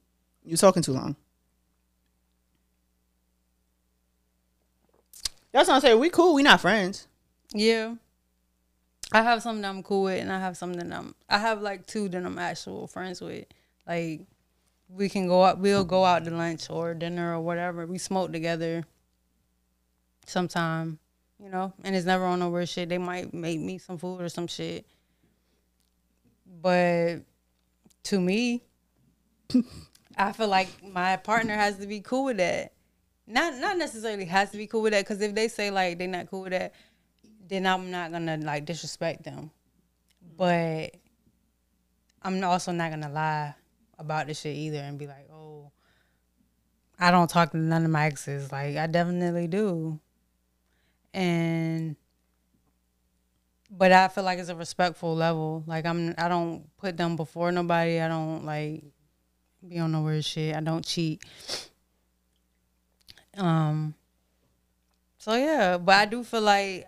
you talking too long. That's what I'm saying. We cool. We not friends. Yeah. I have something that I'm cool with and I have something that I'm I have like two that I'm actual friends with. Like we can go out we'll go out to lunch or dinner or whatever. We smoke together sometime, you know, and it's never on no weird shit. They might make me some food or some shit. But to me, I feel like my partner has to be cool with that. Not not necessarily has to be cool with that because if they say like they're not cool with that, then I'm not gonna like disrespect them. But I'm also not gonna lie about this shit either and be like, oh, I don't talk to none of my exes. Like I definitely do. And but I feel like it's a respectful level. Like I'm I don't put them before nobody. I don't like be on no weird shit. I don't cheat. Um so yeah, but I do feel like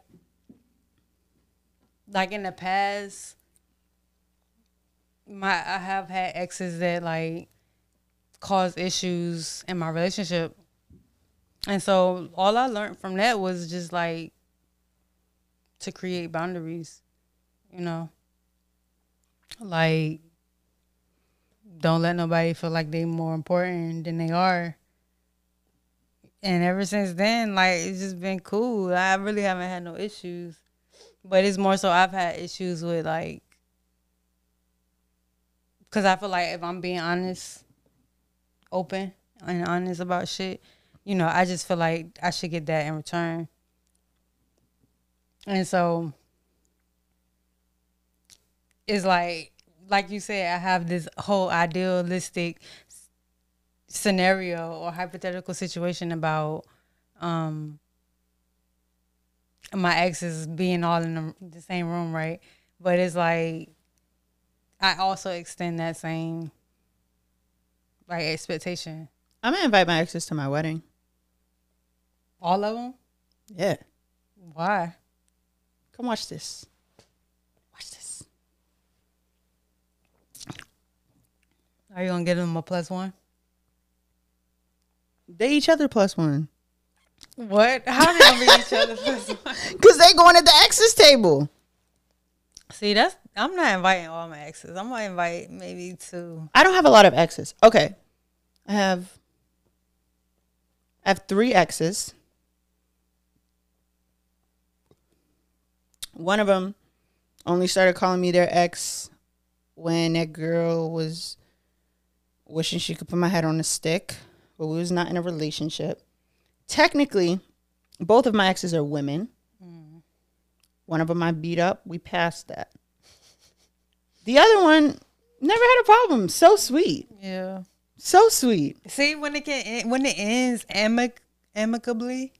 like in the past my I have had exes that like cause issues in my relationship. And so all I learned from that was just like to create boundaries, you know. Like don't let nobody feel like they more important than they are. And ever since then, like it's just been cool. I really haven't had no issues. But it's more so I've had issues with like cuz I feel like if I'm being honest, open and honest about shit, you know, I just feel like I should get that in return. And so it's like like you said, I have this whole idealistic scenario or hypothetical situation about um my exes being all in the, the same room, right? But it's like I also extend that same like expectation. I'm gonna invite my exes to my wedding. All of them? Yeah, Why? come watch this. Watch this. Are you gonna give them a plus one? They each other plus one. What? How they gonna be each other plus one? Cause they going at the exes table. See, that's I'm not inviting all my exes. I'm gonna invite maybe two. I don't have a lot of exes. Okay, I have. I have three exes. One of them only started calling me their ex when that girl was wishing she could put my head on a stick, but we was not in a relationship. Technically, both of my exes are women. One of them I beat up. We passed that. The other one never had a problem. So sweet. Yeah. So sweet. See, when it can en- when it ends amic- amicably,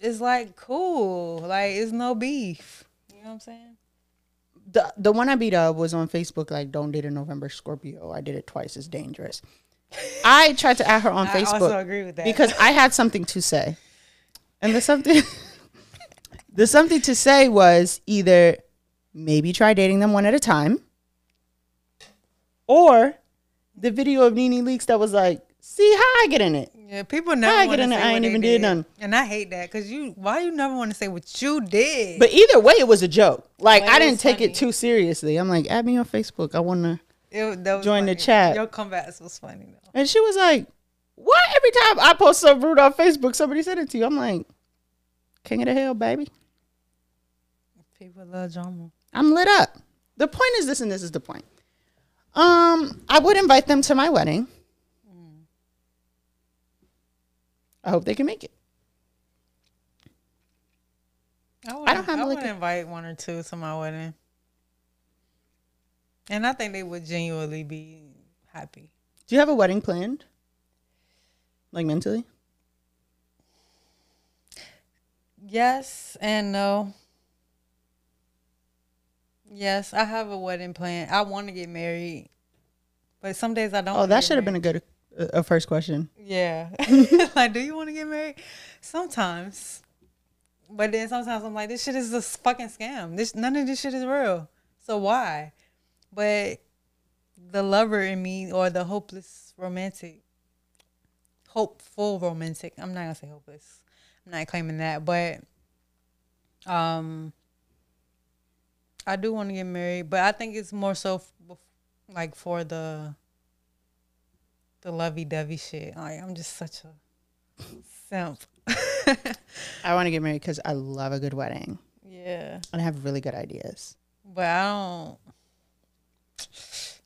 it's like cool. Like it's no beef. You know what I'm saying? The the one I beat up was on Facebook like don't date a November Scorpio. I did it twice. It's dangerous. I tried to add her on I Facebook also agree with that. because I had something to say. And the something the something to say was either maybe try dating them one at a time or the video of NeNe Leakes that was like, see how I get in it. yeah, people never I want get to in say it, I ain't even did none. and I hate that because you. Why you never want to say what you did? But either way, it was a joke. Like it I didn't take funny. it too seriously. I'm like, add me on Facebook. I wanna It, that was join the chat. Your comebacks was funny though. And she was like, What? Every time I post something rude on Facebook, somebody sent it to you. I'm like, King of the Hill, baby. People love drama. I'm lit up. The point is this, and this is the point. Um, I would invite them to my wedding. I hope they can make it. I, would, I don't have I would invite one or two to my wedding, and I think they would genuinely be happy. Do you have a wedding planned? Like mentally? Yes and no. Yes, I have a wedding plan. I want to get married, but some days I don't. Oh, that should have been a good a, a first question. Yeah. like, do you want to get married? Sometimes. But then sometimes I'm like, this shit is a fucking scam. This none of this shit is real. So why? But the lover in me or the hopeless romantic, hopeful romantic. I'm not gonna say hopeless. I'm not claiming that, but um, I do want to get married, but I think it's more so f- like for the the lovey dovey shit. Like I'm just such a simp. I want to get married because I love a good wedding yeah, and I have really good ideas. but I don't.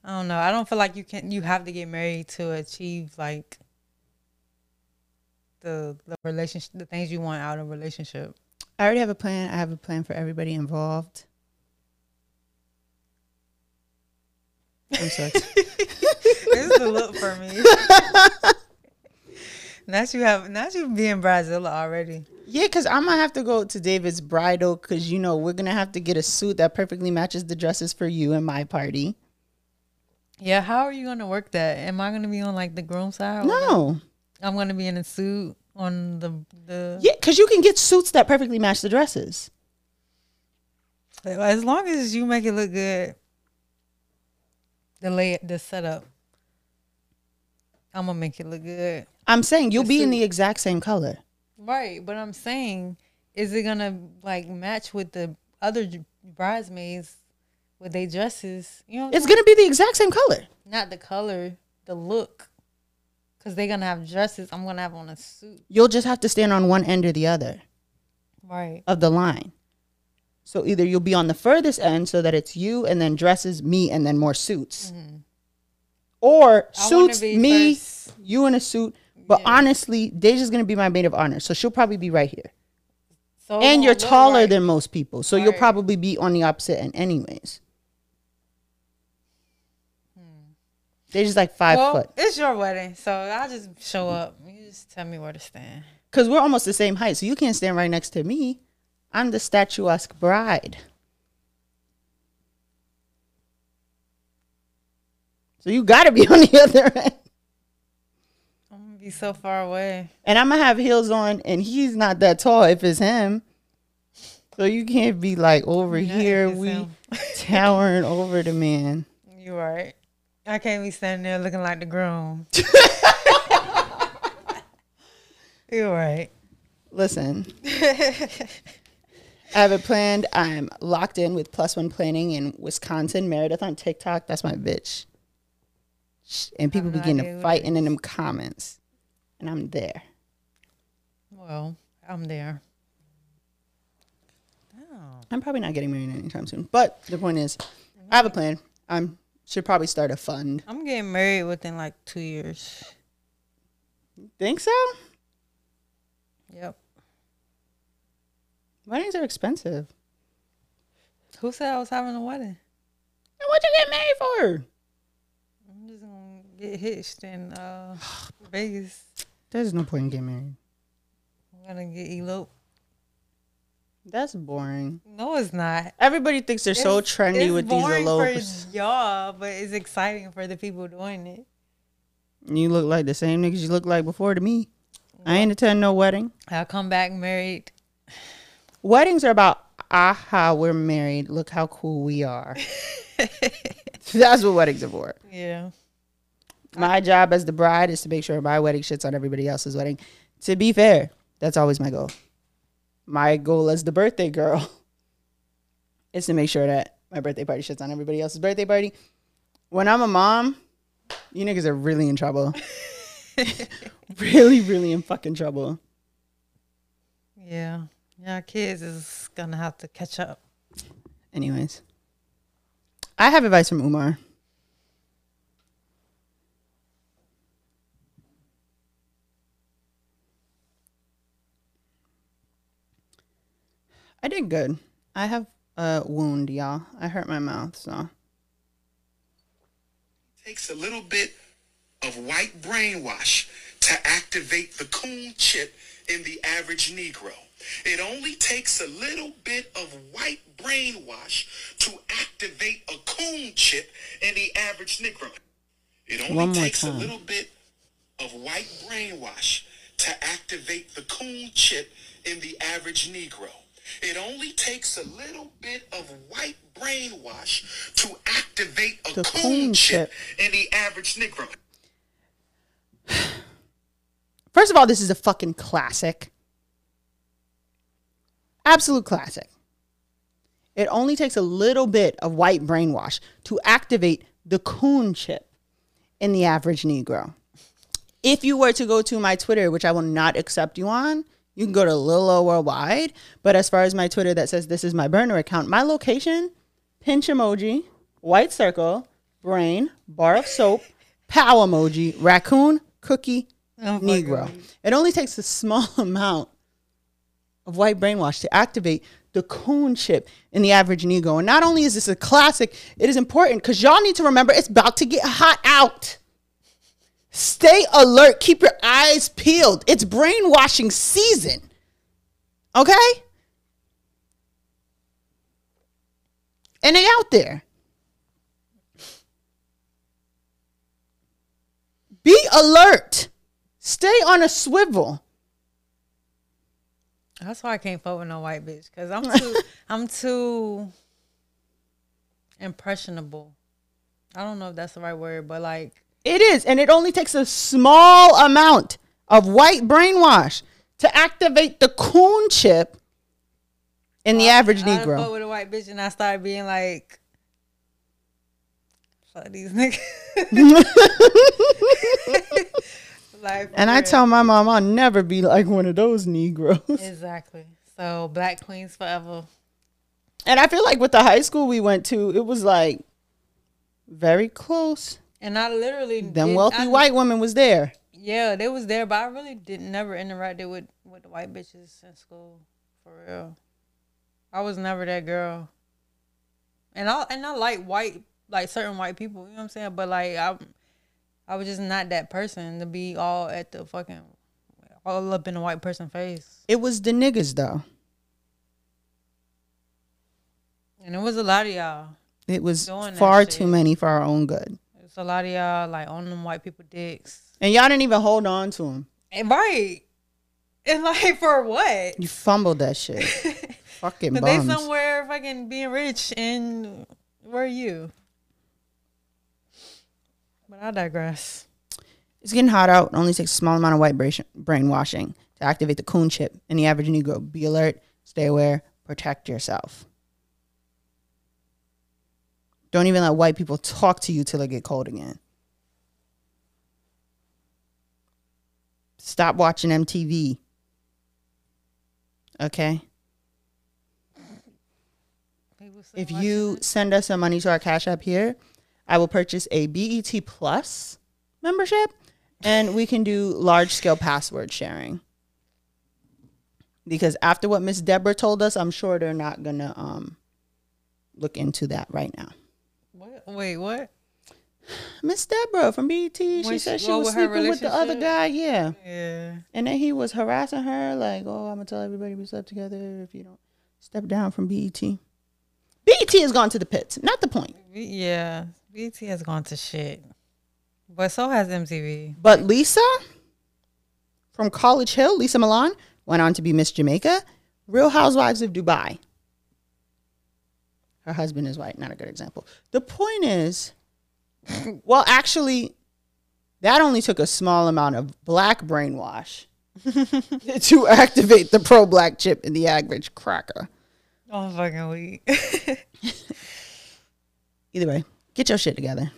I don't know. I don't feel like you can. You have to get married to achieve like the the relationship, the things you want out of a relationship. I already have a plan. I have a plan for everybody involved. I'm sorry. this is the look for me. now you have, now you being Bridezilla already. yeah, because I'm gonna have to go to David's bridal because you know we're gonna have to get a suit that perfectly matches the dresses for you and my party. Yeah, how are you gonna work that? Am I gonna be on like the groom side? No, the- I'm gonna be in a suit on the the. yeah, because you can get suits that perfectly match the dresses. As long as you make it look good, the lay the setup, I'm gonna make it look good. I'm saying you'll be in the exact same color. Right, but I'm saying, is it gonna like match with the other bridesmaids with their dresses? You know, It's gonna be the exact same color. not the color, the look, because they're gonna have dresses. I'm gonna have on a suit. You'll just have to stand on one end or the other Right. of the line. So either you'll be on the furthest end so that it's you and then dresses, me, and then more suits. Or Mm-hmm. I suits me, first. you in a suit. But Yeah. honestly, Deja's gonna be my maid of honor. So she'll probably be right here. So and you're taller right. than most people. So you'll probably be on the opposite end anyways. Deja's like five Hmm. Well, foot. it's your wedding, so I'll just show up. You just tell me where to stand. Because we're almost the same height. So you can't stand right next to me. I'm the statuesque bride. So you gotta be on the other end. Be so far away. And I'm gonna have heels on, and he's not that tall if it's him. So you can't be like over Yeah, here, we towering over the man. You right. I can't be standing there looking like the groom. You're right. Listen, I have it planned. I'm locked in with Plus One Planning in Wisconsin, Meredith on TikTok. That's my bitch. And people begin to fighting in them comments, and I'm there. Well, I'm there. Oh. I'm probably not getting married anytime soon. But the point is, I have a plan. I'm should probably start a fund. I'm getting married within like two years. Think so? Yep. Weddings are expensive. Who said I was having a wedding? And what you get married for? I'm just gonna get hitched in uh, Vegas. There's no point in getting married. I'm gonna get eloped. That's boring. No, it's not. Everybody thinks they're so trendy it's with these boring elopes. for y'all, but it's exciting for the people doing it. You look like the same niggas you look like before to me. I ain't attend no wedding. I'll come back married. Weddings are about aha, we're married. Look how cool we are. That's what weddings are for. Yeah. My job as the bride is to make sure my wedding shits on everybody else's wedding. To be fair, that's always my goal. My goal as the birthday girl is to make sure that my birthday party shits on everybody else's birthday party. When I'm a mom, you niggas are really in trouble. really, really in fucking trouble. Yeah. Yeah, kids is gonna have to catch up. Anyways, I have advice from Umar. I did good. I have a wound, y'all. I hurt my mouth, so takes a little bit of white brainwash to activate the coon chip in the average Negro. It only takes a little bit of white brainwash to activate a coon chip in the average Negro. It only takes a little bit of white brainwash to activate the coon chip in the average Negro. It only takes a little bit of white brainwash to activate a The coon, chip. in the average Negro. First of all, this is a fucking classic. Absolute classic. It only takes a little bit of white brainwash to activate the coon chip in the average Negro. If you were to go to my Twitter, which I will not accept you on, you can go to Lil Lo Worldwide. But as far as my Twitter that says this is my burner account, my location, pinch emoji, white circle, brain, bar of soap, pow emoji, raccoon, cookie, Oh, Negro. It only takes a small amount of white brainwash to activate the coon chip in the average Negro. And not only is this a classic, it is important because y'all need to remember it's about to get hot out. Stay alert. Keep your eyes peeled. It's brainwashing season. Okay? And they out there. Be alert. Stay on a swivel. That's why I can't fuck with no white bitch because I'm too I'm too impressionable. I don't know if that's the right word, but like It is, and it only takes a small amount of white brainwash to activate the coon chip in the average I Negro. with a white bitch and I started being like, fuck these niggas. like, And I tell my mom I'll never be like one of those Negroes. exactly. So black queens forever. And I feel like with the high school we went to, it was like very close. And I literally Them did- wealthy I- white women was there. Yeah, they was there, but I really didn't never interacted with with the white bitches in school for real. I was never that girl. And I and I like white like certain white people, you know what I'm saying? But like I I was just not that person to be all at the fucking all up in a white person face. It was the niggas though. And it was a lot of y'all. It was far too many for our own good. It was a lot of y'all like on them white people dicks. And y'all didn't even hold on to them. And right. And like for what? You fumbled that shit. Fucking But they somewhere fucking being rich and where are you? But I digress. It's getting hot out. It only takes a small amount of white bra- brainwashing to activate the coon chip in the average Negro. Be alert, stay aware, protect yourself. Don't even let white people talk to you till it get cold again. Stop watching MTV. Okay? If you send us some money to our Cash App here, I will purchase a BET Plus membership and we can do large scale password sharing. Because after what Miss Deborah told us, I'm sure they're not gonna um look into that right now. Wait, what? Miss Deborah from BET, she said she- she was with sleeping with the other guy, yeah. Yeah. And then he was harassing her, like, "Oh, I'm gonna tell everybody we slept together if you don't step down from BET." BET has gone to the pits. Not the point. Yeah. BT has gone to shit. But so has MTV. But Lesa from College Hill, Lesa Milan, went on to be Miss Jamaica, Real Housewives of Dubai. Her husband is white, not a good example. The point is, well, actually, that only took a small amount of black brainwash to activate the pro black chip in the average cracker. Oh fucking week. Either way, get your shit together.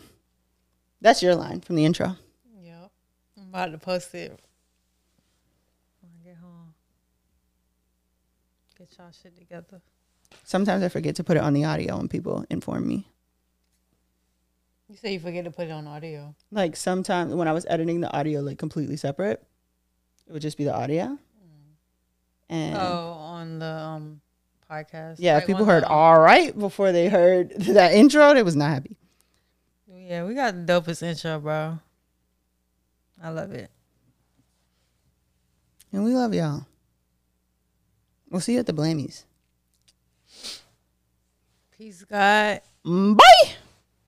That's your line from the intro. yep. I'm about to post it when I get home. Get y'all shit together. Sometimes I forget to put it on the audio and people inform me. You say you forget to put it on audio. like sometimes when I was editing the audio like completely separate, it would just be the audio. And Oh, on the um podcast. yeah, Like people heard all right before they heard that intro, they was not happy. Yeah, we got the dopest intro, bro. I love it. And we love y'all. We'll see you at the Blamies. Peace, God. Mm, bye.